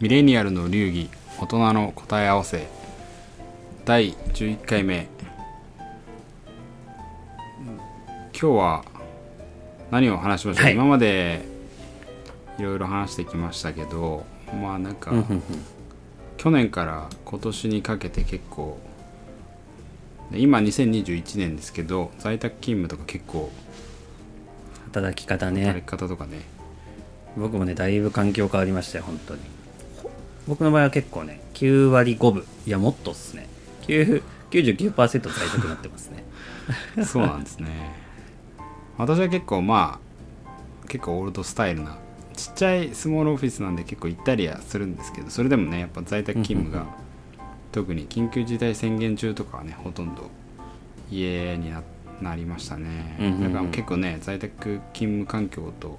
ミレニアルの流儀大人の答え合わせ。第11回目。今日は何を話しましょう、はい。今までいろいろ話してきましたけどまあなんか、うんうんうん。去年から今年にかけて結構で今2021年ですけど在宅勤務とか結構働き方働ねき方とかね。僕もねだいぶ環境変わりましたよ本当に僕の場合は結構ね9割5分。いやもっとっすね。9 99%在宅になってますね。そうなんですね。私は結構まあ結構オールドスタイルなちっちゃいスモールオフィスなんで結構行ったりはするんですけどそれでもねやっぱ在宅勤務が特に緊急事態宣言中とかはねほとんど家にななりましたね。だから結構ね在宅勤務環境と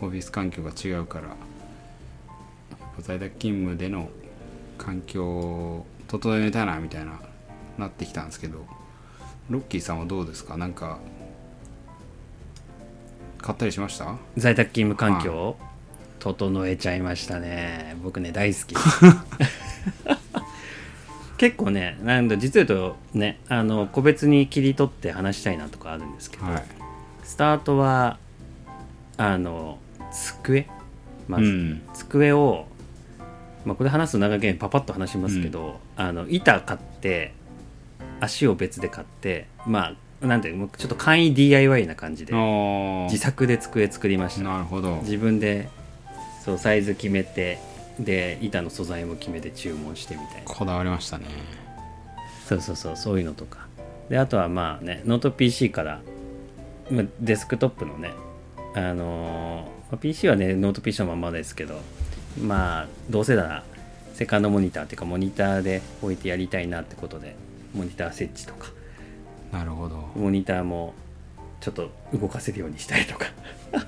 オフィス環境が違うから在宅勤務での環境を整えたいなみたいななってきたんですけどロッキーさんはどうですか？なんか買ったりしました？在宅勤務環境を整えちゃいましたね。僕ね大好き。結構ねなんだ実を言うとねあの個別に切り取って話したいなとかあるんですけど、はい。スタートはあの机。まず、うん。机を、まあ、これ話すと長いけんパパッと話しますけど、あの板買って足を別で買ってまあなんていうのちょっと簡易 DIY な感じであ自作で机作りました。なるほど。自分でそうサイズ決めてで板の素材も決めて注文してみたいな。こだわりましたね。そうそうそうそういうのとか。であとはまあねノート PC からまあデスクトップのねあの PC はねノート PC のままですけどまあどうせならセカンドモニターっていうかモニターで置いてやりたいなってことでモニター設置とか。なるほど。モニターもちょっと動かせるようにしたりとか。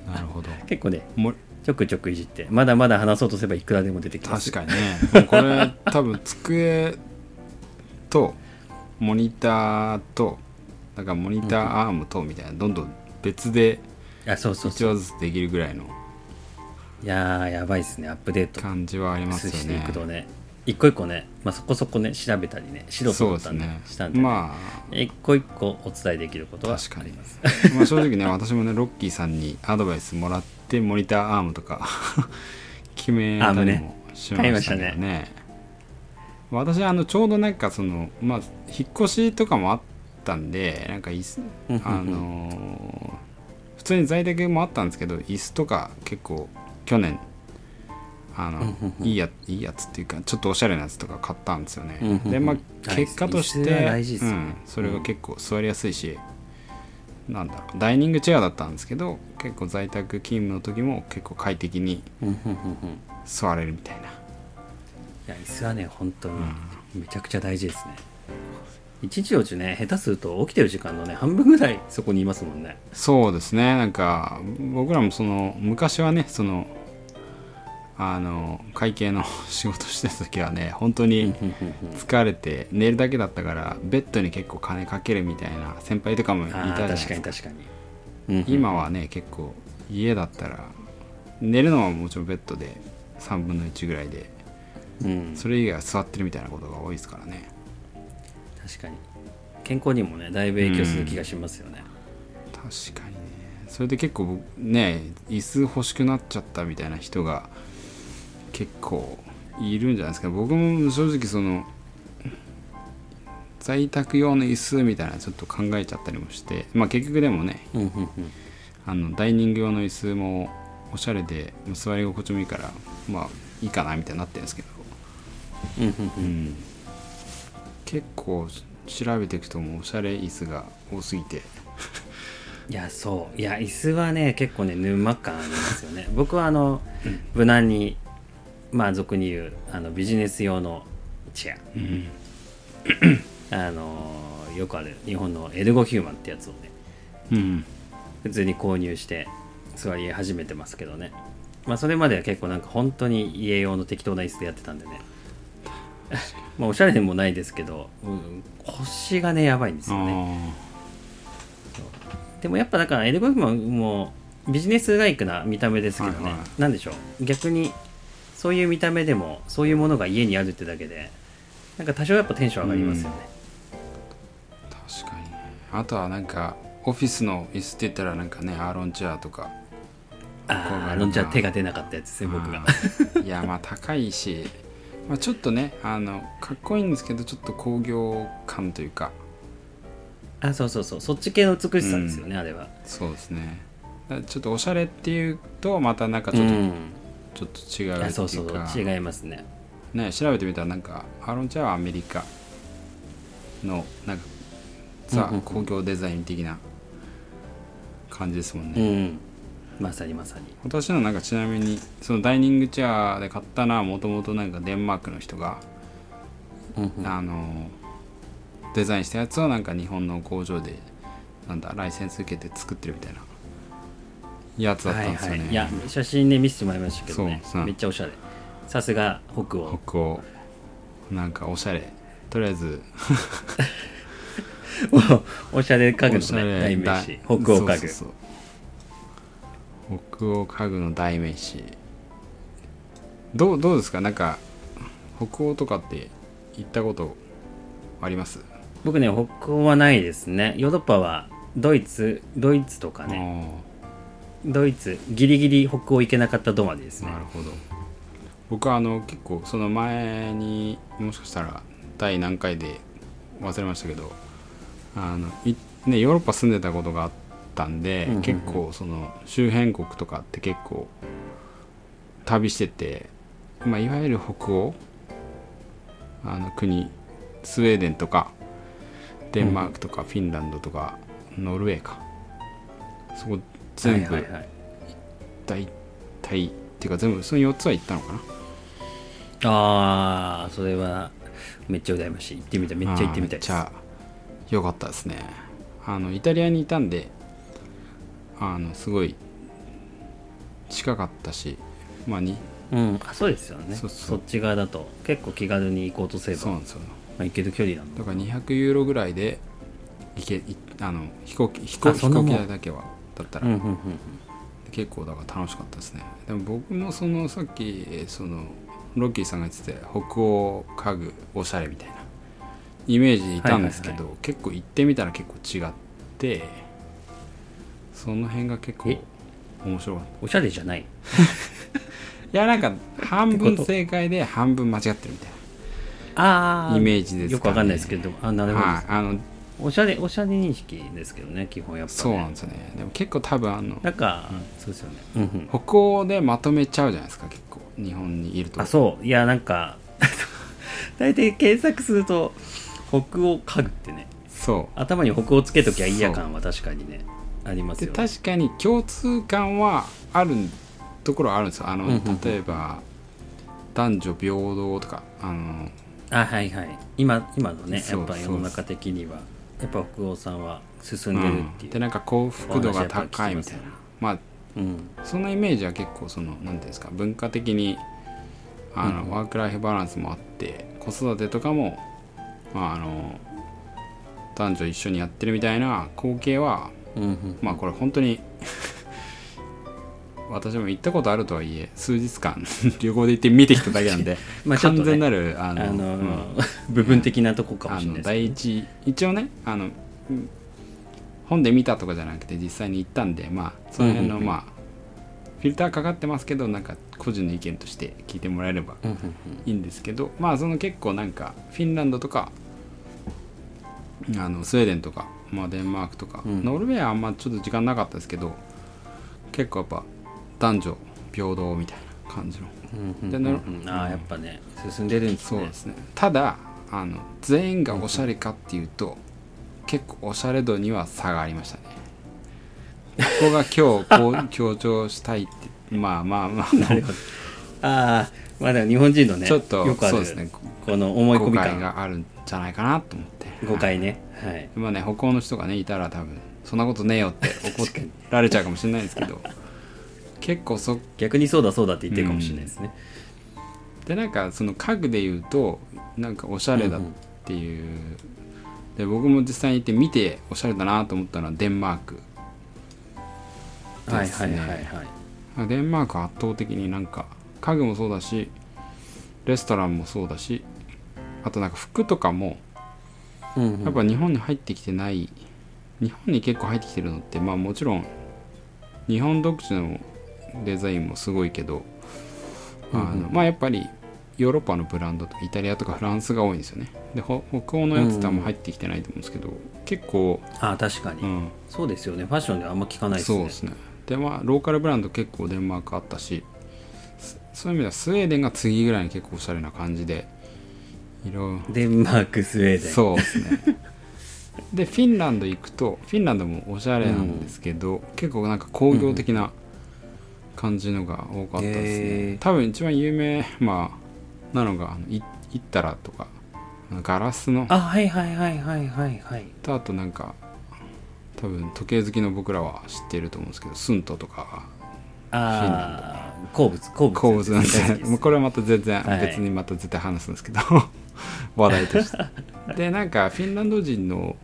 なるほど。結構ねもちょくちょくいじってまだまだ話そうとすればいくらでも出てきます。確かにね。これ多分机とモニターとだからモニターアームとみたいなどんどん別であそうそうそう。一話ずつできるぐらいのいやーやばいっすねアップデート。感じはありますよしていねくとね。一個一個ね、まあ、そこそこね調べたりね素人だったんでね。したんで、ま一個一個お伝えできることは確かにあります。あまあ正直ね私もねロッキーさんにアドバイスもらってモニターアームとか 決めたりもしましたけど買いまね私はあのちょうどなんかそのまあ引っ越しとかもあったんでなんか椅子あのー普通に在宅もあったんですけど椅子とか結構去年あのいいやいいやつっていうかちょっとおしゃれなやつとか買ったんですよね。うんうんうん。でまああ結果としてねうん。それが結構座りやすいしなんだろうダイニングチェアだったんですけど結構在宅勤務の時も結構快適にうんうんうんうん。い座れるみたいな。や椅子はね本当にめちゃくちゃ大事ですね一日のうちね下手すると起きてる時間のね半分ぐらいそこにいますもんね。そうですね。なんか僕らもその昔はねそのあの会計の 仕事してた時はね本当に疲れて寝るだけだったからベッドに結構金かけるみたいな先輩とかもいたじゃないですか。確かに確かに、今はね結構家だったら寝るのはもちろんベッドで3分の1ぐらいでうん、それ以外は座ってるみたいなことが多いですからね確かに。健康にもねだいぶ影響する気がしますよね、確かにね。それで結構僕ね椅子欲しくなっちゃったみたいな人が結構いるんじゃないですか。僕も正直その在宅用の椅子みたいなのちょっと考えちゃったりもして。まあ結局でもねうんうんうん。あのダイニング用の椅子もおしゃれで座り心地もいいからまあいいかなみたいになってるんですけど、うんうんううんん、結構調べていくともうおしゃれ椅子が多すぎて。いやそう。いや椅子はね結構ね沼感ありますよね。僕はあの無難にまあ俗に言うあのビジネス用のチェうん。ア あのよくある日本のエルゴヒューマンってやつをね。うん。普通に購入して座り始めてますけどね。まあそれまでは結構なんか本当に家用の適当な椅子でやってたんでねまあおしゃれでもないですけど、うん腰がねやばいんですよね。でもやっぱだからエルゴヒューマンもビジネスライクな見た目ですけどね、はいはい。なんでしょう？逆にそういう見た目でもそういうものが家にあるってだけでなんか多少やっぱテンション上がりますよね、確かにね。あとはなんかオフィスの椅子って言ったらなんかねアーロンチェアとか。ああロンちゃん手が出なかったやつですね僕が。うんいやまあ高いし、まあ、ちょっとねあのかっこいいんですけどちょっと工業感というか。あそうそうそう。そっち系の美しさですよね、あれは。そうですね。ちょっとおしゃれっていうとまたなんかちょっと、うん。ちょっと違うっていうか。そうそう違いますね。ね調べてみたらなんかアーロンチェアはアメリカのなんかザうんうんうん。工業デザイン的な感じですもんうね、んまさにまさに。私のなんかちなみにそのダイニングチェアで買ったのはもともとなんかデンマークの人が、うんうん。あのデザインしたやつをなんか日本の工場でなんだライセンス受けて作ってるみたいなやつだったんですよね、はいはい、いや写真ね見せてもらいましたけどね。めっちゃおしゃれ。さすが北欧。北欧。なんかおしゃれ。とりあえず おしゃれ家具のね代名だ詞北欧家具。そうそうそう北欧家具の代名詞。どうどうですか？なんか北欧とかって行ったことあります？僕ね北欧はないですね。ヨーロッパはドイツドイツとかね。ドイツギリギリ北欧行けなかった止まりですね。なるほど。僕はあの結構その前にもしかしたら第何回で忘れましたけどあのいね、ヨーロッパ住んでたことがあったんで、うんうんうん。結構その周辺国とかって結構旅してて、まあ、いわゆる北欧あの国スウェーデンとかデンマークとかフィンランドとかノルウェーか。そこ全部はいはいはい。大体っていうか全部その4つは行ったのかな。ああそれはめっちゃ羨ましい。行ってみたい。めっちゃ行ってみたいです。めっちゃ良かったですね。あのイタリアにいたんであのすごい近かったしまあにうん。あそうですよね。そうそう。っち側だと。結構気軽に行こうとすればまそうなんですよ。あ、行ける距離なんだ。だから200ユーロぐらいで行けいあの飛行機飛行飛あそんなもん。行機代だけはだったら、うんうんうん結構だから楽しかったですね。でも僕もそのさっきえーそのロッキーさんが言ってた北欧家具おしゃれみたいなイメージでいたんですけど、はいはい。結構行ってみたら結構違ってその辺が結構え？面白かった。おしゃれじゃない？いやなんか半分正解で半分間違ってるみたいあなイメージですか、ね、よくわかんないですけど。あなるほど、はいあのおしゃれおしゃれ認識ですけどね基本やっぱ、ね、そうなんですよね。でも結構多分あのなんか、そうですよね、うんうん、北欧でまとめちゃうじゃないですか結構。日本にいると。あそう。いやなんか 大体検索すると北欧家具ってね。そう。頭に北欧つけときゃいいや感は確かにねあります確かに共通感はあるところはあるんですよ。あの、うんうんうん。例えば男女平等とかあのあはいはい。今今のねやっぱ世の中的にはやっぱ北欧さんは進んでるっていう、でなんか幸福度が高いみたいな。まあうん。そんなイメージは結構その何ていうんですか文化的にあの、うん。ワークライフバランスもあって子育てとかも、まあ、あの男女一緒にやってるみたいな光景はうんうんまあこれ本当に 私も行ったことあるとはいえ数日間 旅行で行って見てきただけなんで まあね完全なるああの,、のうん。部分的なとこかもあのしれないです第一一応ねあのうん本で見たとかじゃなくて実際に行ったんでまあその辺のうんうんうん。まあフィルターかかってますけどなんか個人の意見として聞いてもらえればうんうん。いいんですけどまあその結構なんかフィンランドとかあのスウェーデンとか、まあ、デンマークとか、うん。ノルウェーはあんまちょっと時間なかったですけど結構やっぱ男女平等みたいな感じの。うんでうんうん。ああやっぱね進んでるんですね。そうですね。ただあの全員がおしゃれかっていうと、結構おしゃれ度には差がありましたね。ここが今日こう 強調したいって。まあまあまあなるほど。ああまあでも日本人のねちょっとよくあるそうですね。この思い込誤み感解があるんじゃないかなと思って。誤解ねはい。まあね北欧の人がねいたら多分そんなことねえよって怒られちゃうかもしれないですけど。結構そ逆にそうだそうだって言ってるかもしれないですね、でなんかその家具で言うとなんかおしゃれだっていう、で僕も実際に行って見ておしゃれだなと思ったのはデンマークね。はいはいはいまあデンマークは圧倒的になんか家具もそうだしレストランもそうだしあとなんか服とかもうんうん。やっぱ日本に入ってきてない日本に結構入ってきてるのってまあもちろん日本独自のデザインもすごいけど、あのうん。うんまあやっぱりヨーロッパのブランドとかイタリアとかフランスが多いんですよね。でほ北欧のやつってあんま入ってきてないと思うんですけど、結構、あ確かに、うん、そうですよね。ファッションではあんま聞かないですね。そうですね。でまあローカルブランド結構デンマークあったしそそういう意味ではスウェーデンが次ぐらいに結構おしゃれな感じでデンマークスウェーデン。そうですね。でフィンランド行くとフィンランドもおしゃれなんですけど、結構なんか工業的な感じのが多かったですね、へー。多分一番有名まあなのがあのイイッタラとかガラスの。あはいはいはいはいはいはい。とあとなんか多分時計好きの僕らは知っていると思うんですけどスントとかああ鉱物鉱物。鉱物なんで大好きです。もうこれはまた全然はい。別にまた絶対話すんですけど、話題として。でなんかフィンランド人の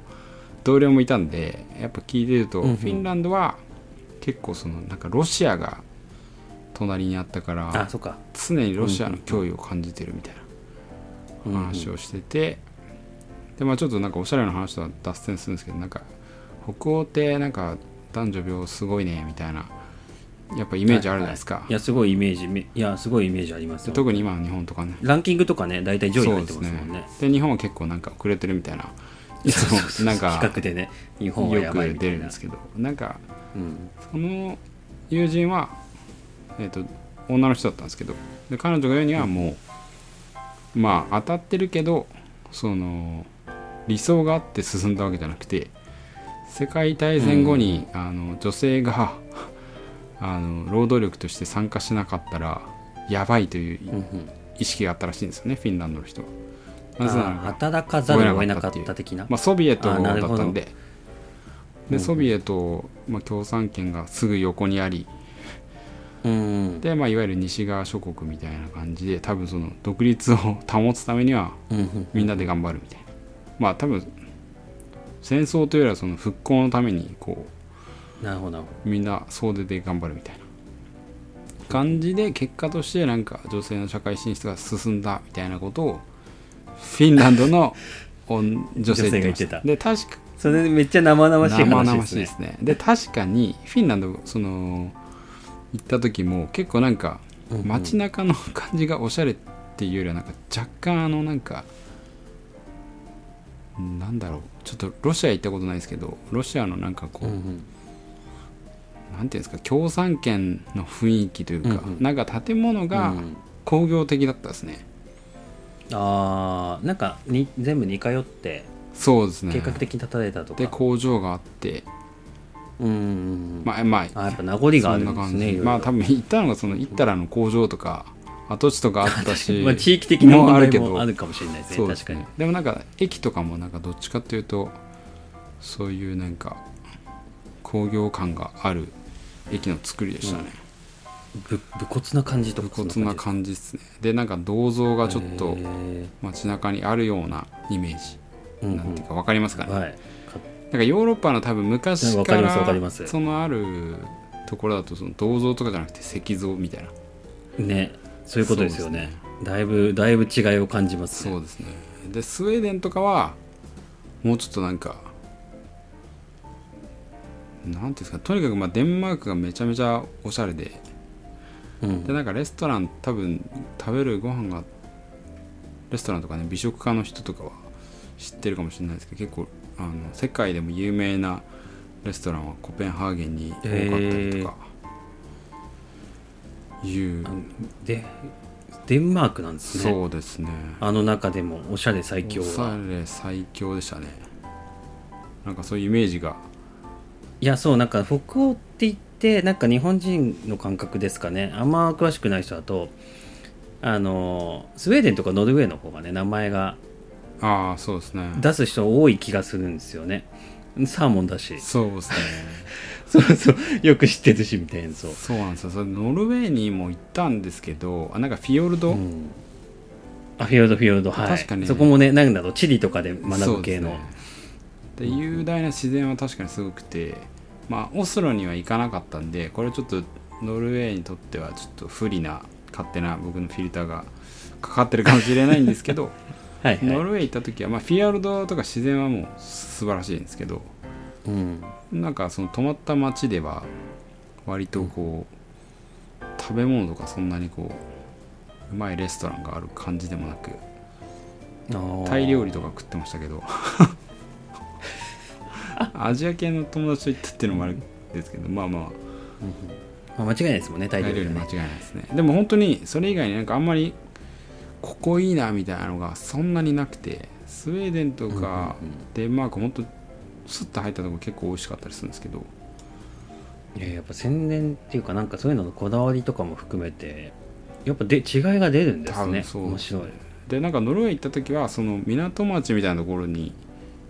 同僚もいたんでやっぱ聞いてると、うんうん。フィンランドは結構そのなんかロシアが隣にあったから常にロシアの脅威を感じてるみたいな話をしてて、でまあちょっとなんかおしゃれな話とは脱線するんですけどなんか北欧ってなんか男女病すごいねみたいなやっぱイメージあるじゃないですか、い。やすごいイメージめいやすごいイメージあります特に今の日本とかね。ランキングとかね大体上位に入ってますもんね。で日本は結構なんか遅れてるみたいな。いつもなん比か較でね日本はやよく出るんですけど。なんかうん。その友人は、えー、と女の人だったんですけど。で彼女が言うにはもうまあ当たってるけどその理想があって進んだわけじゃなくて世界大戦後に、あの女性があの労働力として参加しなかったらやばいといううんうん。意識があったらしいんですよねフィンランドの人は。なぜなら働かざるを得なかった的な？まあ、ソビエトだったんで。でソビエト、まあ、共産圏がすぐ横にあり。うんで、まあ、いわゆる西側諸国みたいな感じで多分その独立を保つためにはうんうんみんなで頑張るみたいな。まあ多分戦争というよりはその復興のためにこなるほど。みんな総出で頑張るみたいな。感じで結果としてなんか女性の社会進出が進んだみたいなことをフィンランドの 女女性が言ってた。で確かどそれでめっちゃ生々しい生話ですね。々しいですね。で確かにフィンランドその行った時も結構なんか街中の感じがおしゃれっていうよりはなんか若干あのなんかなんだろう。ちょっとロシア行ったことないですけどロシアのなんかこう、うんうんなんていうんですか共産圏の雰囲気というか、うんうん。なんか建物がうん工業的だったですね、あーなんかに全部似通ってそうですね。計画的に建たれたとか、で工場があって。うんうんうん。まあまああやっぱ名残があそるんですねまあ多分行ったのがその行ったらの工場とか跡地とかあったし まあ、地域的なもあるけど。もあるかもしれないですそうですね。確かに。ねでもなんか駅とかもなんかどっちかっていうとそういうなんか工業感がある駅の作りでしたね、ぶ武骨な感じと武か骨な感じですね。でなんか銅像がちょっとへ街中にあるようなイメージ、ーうんうん。なんていうか分かりますかね、はい。なんかヨーロッパの多分昔からそのあるところだとその銅像とかじゃなくて石像みたいな。ね。そういうことですよね。そうだいぶだいぶ違いを感じますね。そうですね。でスウェーデンとかはもうちょっとなんかなんていうんですかとにかくまあデンマークがめちゃめちゃおしゃれで。うん。でなんかレストラン多分食べるご飯がレストランとかね美食家の人とかは知ってるかもしれないですけど結構あの世界でも有名なレストランはコペンハーゲンに多かったりとか。いう、でデンマークなんですね。そうですね。あの中でもおしゃれ最強おしゃはれ最強でしたね。なんかそういうイメージがいやそうなんか北欧って言ってなんか日本人の感覚ですかね。あんま詳しくない人だとあのスウェーデンとかノルウェーの方がね名前がああそうですね。出す人多い気がするんですよね。サーモンだし。そうですね。そうそう。よく知ってるしみたいなそう、そうなんですよ。それノルウェーにも行ったんですけどあなんかフィヨルド、うん。あフィヨルドフィヨルド。はい。確かに。そこもねなんだろう地理とかで学ぶ系の、で雄大な自然は確かにすごくてまあオスロには行かなかったんでこれちょっとノルウェーにとってはちょっと不利な勝手な僕のフィルターがかかってるかもしれないんですけど はいはい。ノルウェー行った時は、まあ、フィヨルドとか自然はもう素晴らしいんですけどうん。なんかその泊まった町では割とこう食べ物とかそんなにこううまいレストランがある感じでもなくタイ料理とか食ってましたけどアジア系の友達と行ったっていうのもあるんですけどまあまあ。まあ、間違いないですもんねタタイイ料理間違いないですね。でも本当にそれ以外になんかあんまりここいいなみたいなのがそんなになくてスウェーデンとかデンマーク本当スッと入ったとこ結構美味しかったりするんですけど。いややっぱ宣伝っていうかなんかそういうののこだわりとかも含めてやっぱで違いが出るんです多ね分そう面白い。でなんかノルウェー行った時はその港町みたいなところに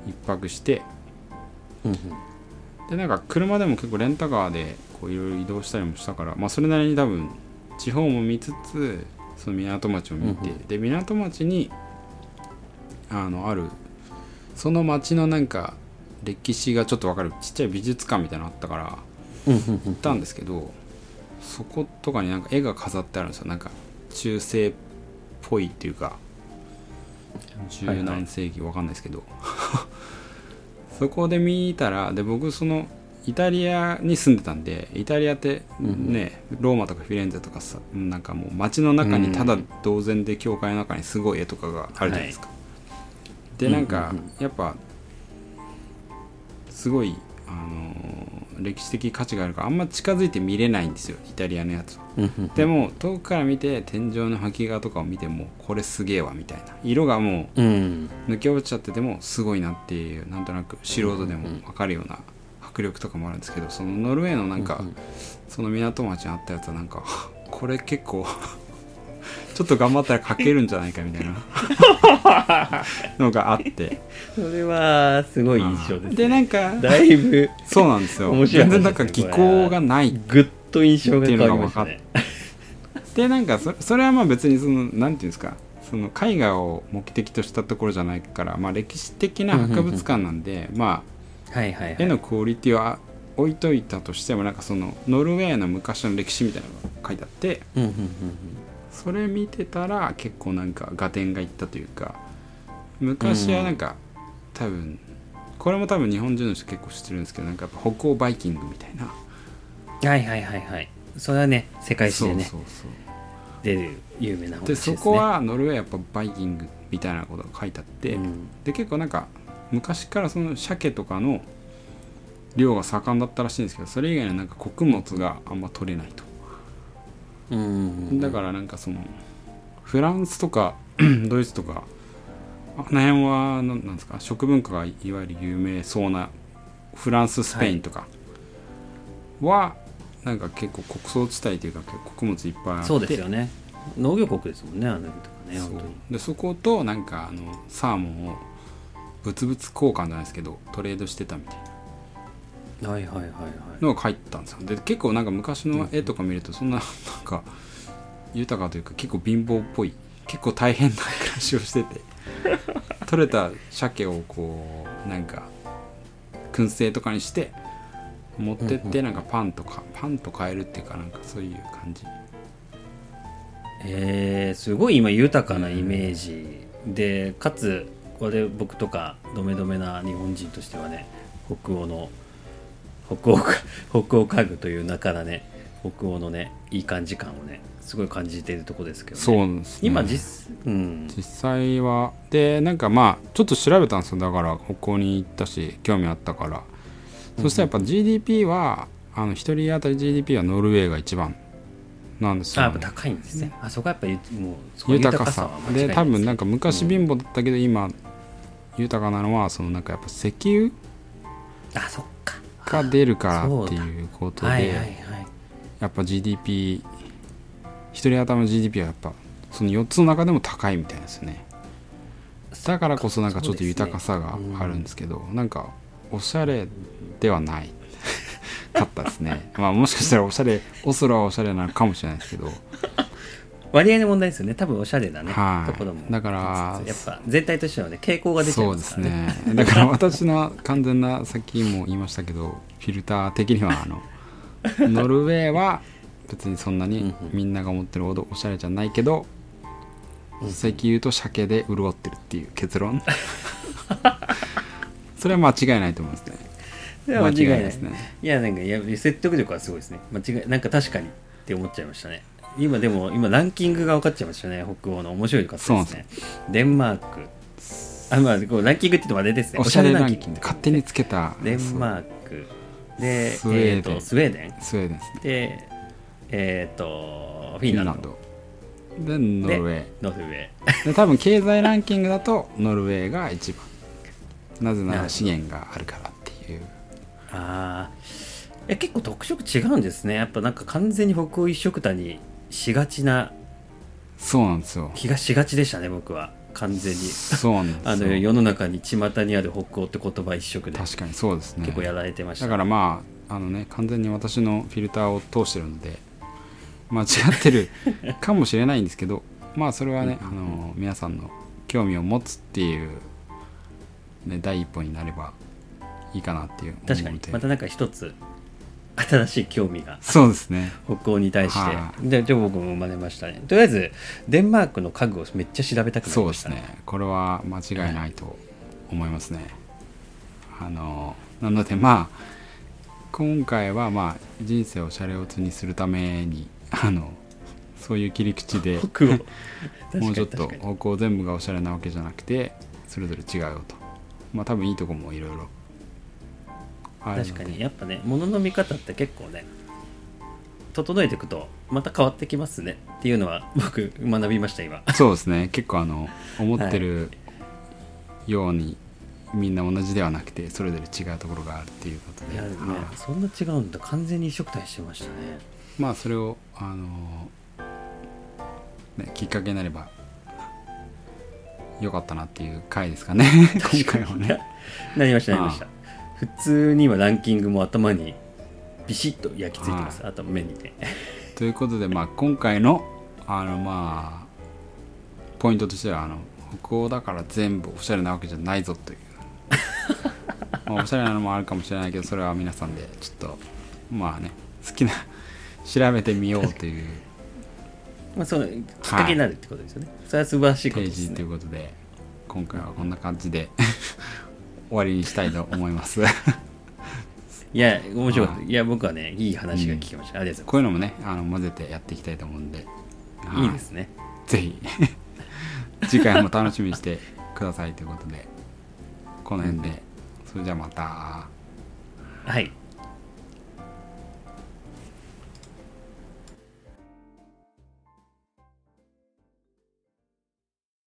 一泊してうんうん。でなんか車でも結構レンタカーでこういろいろ移動したりもしたからまあそれなりに多分地方も見つつその港町を見て、うんうで港町にあのあるその町のなんか歴史がちょっとわかるちっちゃい美術館みたいなのあったから行ったんですけどそことかになんか絵が飾ってあるんですよ。なんか中世っぽいっていうか十何世紀わかんないですけど、そこで見たらで僕そのイタリアに住んでたんでイタリアってね、ローマとかフィレンツェとかさなんかもう街の中にただ同然で教会の中にすごい絵とかがあるじゃないですか、でなんかうんうんやっぱすごいあのー歴史的価値があるからあんま近づいて見れないんですよイタリアのやつ。はでも遠くから見て天井の壁画とかを見てもこれすげえわみたいな。色がもう抜け落ちちゃっててもすごいなっていうなんとなく素人でも分かるような迫力とかもあるんですけどそのノルウェーのなんか、その港町にあったやつはなんか これ結構ちょっと頑張ったら描けるんじゃないかみたいな。のがあって。それはすごい印象です、ね、でなんかだいぶ そうなんですよ。面白い全然なんか技巧がないぐっと印象が変わりましたね。でなんかそそれはまあ別にそのなんていうんですか。その絵画を目的としたところじゃないから、まあ、歴史的な博物館なんで、まはいはいはい。あ絵のクオリティは置いといたとしてもなんかそのノルウェーの昔の歴史みたいなのが書いてあってうんうんうんそれ見てたら結構なんか合点がいったというか昔はなんか、多分これも多分日本人の人結構知ってるんですけどなんかやっぱ北欧バイキングみたいな。うんはいはいはいはい。それはね世界史でね。そうそうそう。出る有名な話でね。そこはノルウェーやっぱバイキングみたいなことが書いてあって、うん。で結構なんか昔からその鮭とかの漁が盛んだったらしいんですけどそれ以外のなんか穀物があんま取れないと、うん。だからなんかそのフランスとか ドイツとかあの辺はなんなんですか？食文化がいわゆる有名そうなフランススペインとかは、なんか結構穀倉地帯というか穀物いっぱいあってそうですよね。農業国ですもんねあの辺とかねそう。本当に。でそことなんかあのサーモンを物々交換じゃないですけどトレードしてたみたいな。はいはいはいはいのが書いてたんですよ。で結構なんか昔の絵とか見るとそんな なんか豊かというか結構貧乏っぽい結構大変な暮らしをしてて 取れた鮭をこうなんか燻製とかにして持ってってなんかパンとかパンと買えるっていうかなんかそういう感じ。えー、すごい今豊かなイメージ。でかつこれ僕とかドメドメな日本人としてはね北欧の北欧か 北欧家具という名からね北欧のねいい感じ感をねすごい感じているところですけど、ね、そうなんです、ね、今実うん。実際はでなんかまあちょっと調べたんですよ。だから北欧に行ったし興味あったから。そしたらやっぱ GDP はあの1人当たり GDP はノルウェーが一番なんですよ、あやっね、ぱ高いんですね。あそこはやっぱりもう豊かさ。で多分なんかう昔貧乏だったけど今豊かなのはそのなんかやっぱ石油あそっかが出るからっていうことで、はいはいはい。やっぱ GDP 一人頭の GDP はやっぱその4つの中でも高いみたいですね。だからこそなんかちょっと豊かさがあるんですけどなんかおしゃれではない。かったですね。まあもしかしたらおしゃれオスロはおしゃれなのかもしれないですけど割合の問題ですよね。多分おしゃれなね、はい。ところも。だからやっぱ全体としてはね傾向が出ちゃいそうですますからね。ね。だから私の完全なさっきも言いましたけどフィルター的にはあの ノルウェーは別にそんなにみんなが思ってるほどおしゃれじゃないけど、うん最近言うと鮭で潤ってるっていう結論。それは間違いないと思いますね。間違いないですね。いやなんかいや説得力はすごいですね。間違いなんか確かにって思っちゃいましたね今でも今ランキングが分かっちゃいましたね北欧の。面白いかったですね。デンマーク。あまあこうランキングって言ってもあれですね。おしゃれランキング。勝手につけた。デンマーク。でスウェーデン。えーとスウェーデン。スウェーデンですね。でえっ、とフフィンランド。でノルウェー。ノルウェー。で多分経済ランキングだと ノルウェーが一番。なぜなら資源があるからっていう。ああえ結構特色違うんですね。やっぱなんか完全に北欧一色たにしがちなそうなんですよ。気がしがちでしたね僕は。完全に。そうなんですよ。あの世の中に巷にある北欧って言葉一色で確かにそうですね。結構やられてました、だからまああのね完全に私のフィルターを通してるので間違ってる かもしれないんですけどまあそれはね、うん。あの皆さんの興味を持つっていう、ね、第一歩になればいいかなっていう思う確かに。でまたなんか一つ新しい興味がそうですね。北欧に対して、はでで僕も生まれましたね。とりあえずデンマークの家具をめっちゃ調べたくなりそうでましたね。すね。これは間違いないと思いますね、あのなのでまあ今回はまあ人生をシャレオツにするために あのそういう切り口で北欧。もうちょっと確かに。確かに方向全部がおしゃれなわけじゃなくてそれぞれ違うよと。まあ多分いいとこもいろいろ確かに。やっぱね物の見方って結構ね整えていくとまた変わってきますね。っていうのは僕学びました今。そうですね。結構あの思ってるようにみんな同じではなくてそれぞれ違うところがあるっていうことで。いやねはいそんな違うんだ。完全に一色体してましたね。まあそれをあのねきっかけになればよかったなっていう回ですかね。今回はね。なりましたなりました普通にはランキングも頭にビシッと焼き付いてます、あと目にね。ということでまあ今回のあのまあポイントとしてはあの北欧だから全部おしゃれなわけじゃないぞという。まあおしゃれなのもあるかもしれないけどそれは皆さんでちょっとまあね好きな調べてみようという。まあそのきっかけになるってことですよね、それは素晴らしいことですね。ジということで今回はこんな感じで終わりにしたいと思います。いや面白かった、はいい、や僕はねいい話が聞きました、ありがとうごこういうのもねあの混ぜてやっていきたいと思うんで。ざい。ますいいですね。ぜひ。次回も楽しみにしてくださいということで。この辺で。それじゃあまた。はい